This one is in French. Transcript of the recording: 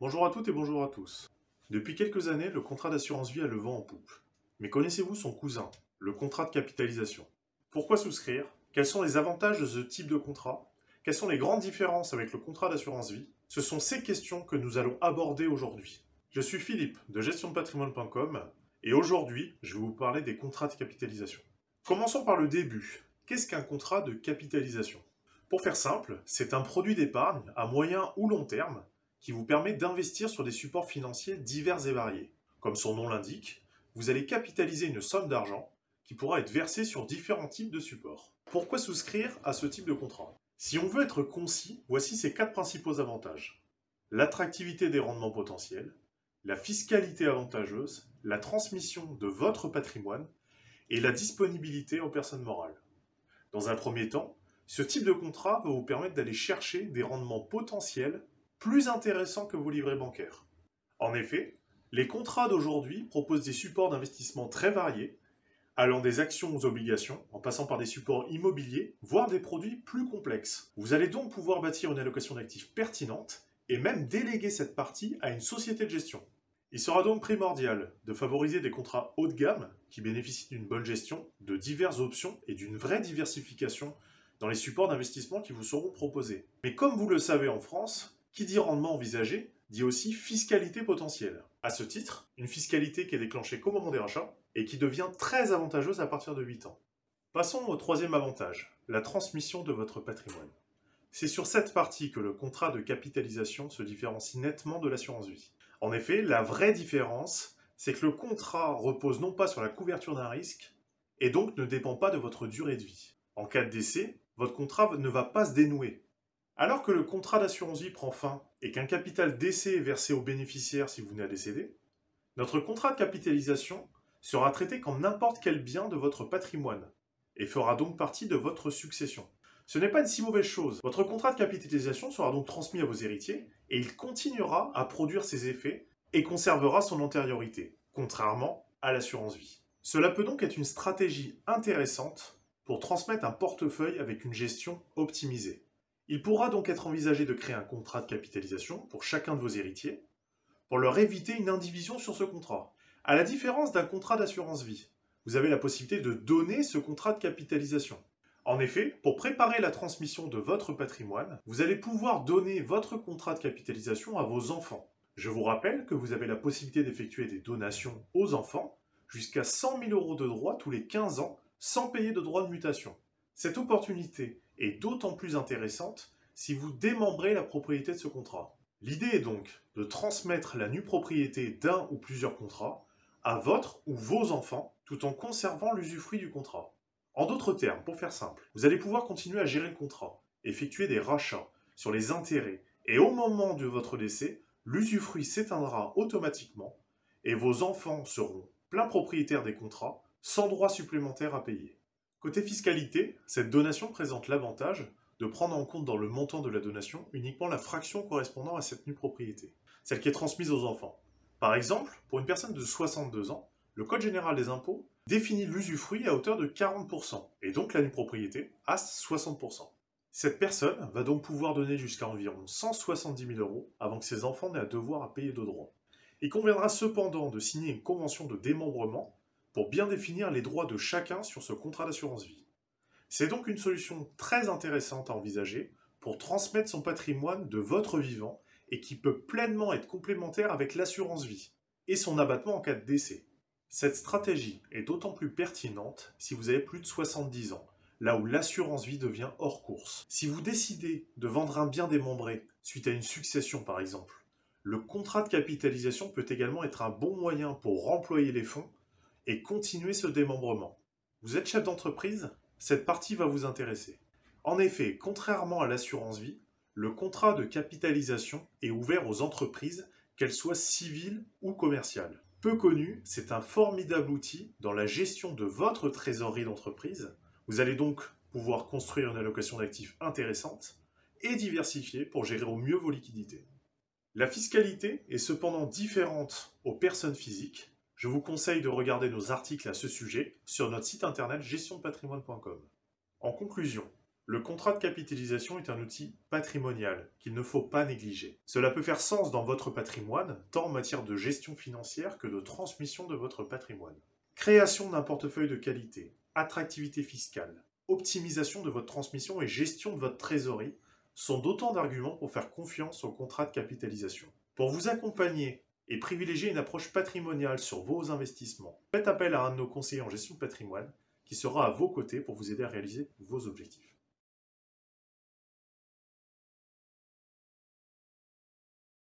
Bonjour à toutes et bonjour à tous. Depuis quelques années, le contrat d'assurance vie a le vent en poupe. Mais connaissez-vous son cousin, le contrat de capitalisation? Pourquoi souscrire? Quels sont les avantages de ce type de contrat? Quelles sont les grandes différences avec le contrat d'assurance vie? Ce sont ces questions que nous allons aborder aujourd'hui. Je suis Philippe de gestiondepatrimoine.com et aujourd'hui, je vais vous parler des contrats de capitalisation. Commençons par le début. Qu'est-ce qu'un contrat de capitalisation? Pour faire simple, c'est un produit d'épargne à moyen ou long terme qui vous permet d'investir sur des supports financiers divers et variés. Comme son nom l'indique, vous allez capitaliser une somme d'argent qui pourra être versée sur différents types de supports. Pourquoi souscrire à ce type de contrat? Si on veut être concis, voici ces quatre principaux avantages. L'attractivité des rendements potentiels, la fiscalité avantageuse, la transmission de votre patrimoine et la disponibilité aux personnes morales. Dans un premier temps, ce type de contrat va vous permettre d'aller chercher des rendements potentiels plus intéressant que vos livrets bancaires. En effet, les contrats d'aujourd'hui proposent des supports d'investissement très variés, allant des actions aux obligations, en passant par des supports immobiliers, voire des produits plus complexes. Vous allez donc pouvoir bâtir une allocation d'actifs pertinente et même déléguer cette partie à une société de gestion. Il sera donc primordial de favoriser des contrats haut de gamme qui bénéficient d'une bonne gestion, de diverses options et d'une vraie diversification dans les supports d'investissement qui vous seront proposés. Mais comme vous le savez en France, qui dit rendement envisagé dit aussi fiscalité potentielle. À ce titre, une fiscalité qui est déclenchée qu'au moment des rachats et qui devient très avantageuse à partir de 8 ans. Passons au troisième avantage, la transmission de votre patrimoine. C'est sur cette partie que le contrat de capitalisation se différencie nettement de l'assurance vie. En effet, la vraie différence, c'est que le contrat repose non pas sur la couverture d'un risque, et donc ne dépend pas de votre durée de vie. En cas de décès, votre contrat ne va pas se dénouer, alors que le contrat d'assurance vie prend fin et qu'un capital d'essai est versé aux bénéficiaires si vous venez à décéder, notre contrat de capitalisation sera traité comme n'importe quel bien de votre patrimoine et fera donc partie de votre succession. Ce n'est pas une si mauvaise chose. Votre contrat de capitalisation sera donc transmis à vos héritiers et il continuera à produire ses effets et conservera son antériorité, contrairement à l'assurance vie. Cela peut donc être une stratégie intéressante pour transmettre un portefeuille avec une gestion optimisée. Il pourra donc être envisagé de créer un contrat de capitalisation pour chacun de vos héritiers, pour leur éviter une indivision sur ce contrat. À la différence d'un contrat d'assurance vie, vous avez la possibilité de donner ce contrat de capitalisation. En effet, pour préparer la transmission de votre patrimoine, vous allez pouvoir donner votre contrat de capitalisation à vos enfants. Je vous rappelle que vous avez la possibilité d'effectuer des donations aux enfants jusqu'à 100 000 euros de droits tous les 15 ans sans payer de droits de mutation. Cette opportunité est d'autant plus intéressante si vous démembrez la propriété de ce contrat. L'idée est donc de transmettre la nue propriété d'un ou plusieurs contrats à votre ou vos enfants tout en conservant l'usufruit du contrat. En d'autres termes, pour faire simple, vous allez pouvoir continuer à gérer le contrat, effectuer des rachats sur les intérêts et au moment de votre décès, l'usufruit s'éteindra automatiquement et vos enfants seront plein propriétaires des contrats sans droits supplémentaires à payer. Côté fiscalité, cette donation présente l'avantage de prendre en compte dans le montant de la donation uniquement la fraction correspondant à cette nue propriété, celle qui est transmise aux enfants. Par exemple, pour une personne de 62 ans, le Code général des impôts définit l'usufruit à hauteur de 40%, et donc la nue propriété à 60%. Cette personne va donc pouvoir donner jusqu'à environ 170 000 euros avant que ses enfants n'aient à devoir à payer de droits. Il conviendra cependant de signer une convention de démembrement pour bien définir les droits de chacun sur ce contrat d'assurance vie. C'est donc une solution très intéressante à envisager pour transmettre son patrimoine de votre vivant et qui peut pleinement être complémentaire avec l'assurance vie et son abattement en cas de décès. Cette stratégie est d'autant plus pertinente si vous avez plus de 70 ans, là où l'assurance vie devient hors course. Si vous décidez de vendre un bien démembré suite à une succession par exemple, le contrat de capitalisation peut également être un bon moyen pour remployer les fonds et continuer ce démembrement. Vous êtes chef d'entreprise Cette partie va vous intéresser. En effet, contrairement à l'assurance vie, le contrat de capitalisation est ouvert aux entreprises, qu'elles soient civiles ou commerciales. Peu connu, c'est un formidable outil dans la gestion de votre trésorerie d'entreprise. Vous allez donc pouvoir construire une allocation d'actifs intéressante et diversifiée pour gérer au mieux vos liquidités. La fiscalité est cependant différente aux personnes physiques je vous conseille de regarder nos articles à ce sujet sur notre site internet gestionpatrimoine.com. En conclusion, Le contrat de capitalisation est un outil patrimonial qu'il ne faut pas négliger. Cela peut faire sens dans votre patrimoine, tant en matière de gestion financière que de transmission de votre patrimoine. Création d'un portefeuille de qualité, attractivité fiscale, optimisation de votre transmission et gestion de votre trésorerie sont d'autant d'arguments pour faire confiance au contrat de capitalisation. Pour vous accompagner et privilégier une approche patrimoniale sur vos investissements, faites appel à un de nos conseillers en gestion de patrimoine qui sera à vos côtés pour vous aider à réaliser vos objectifs.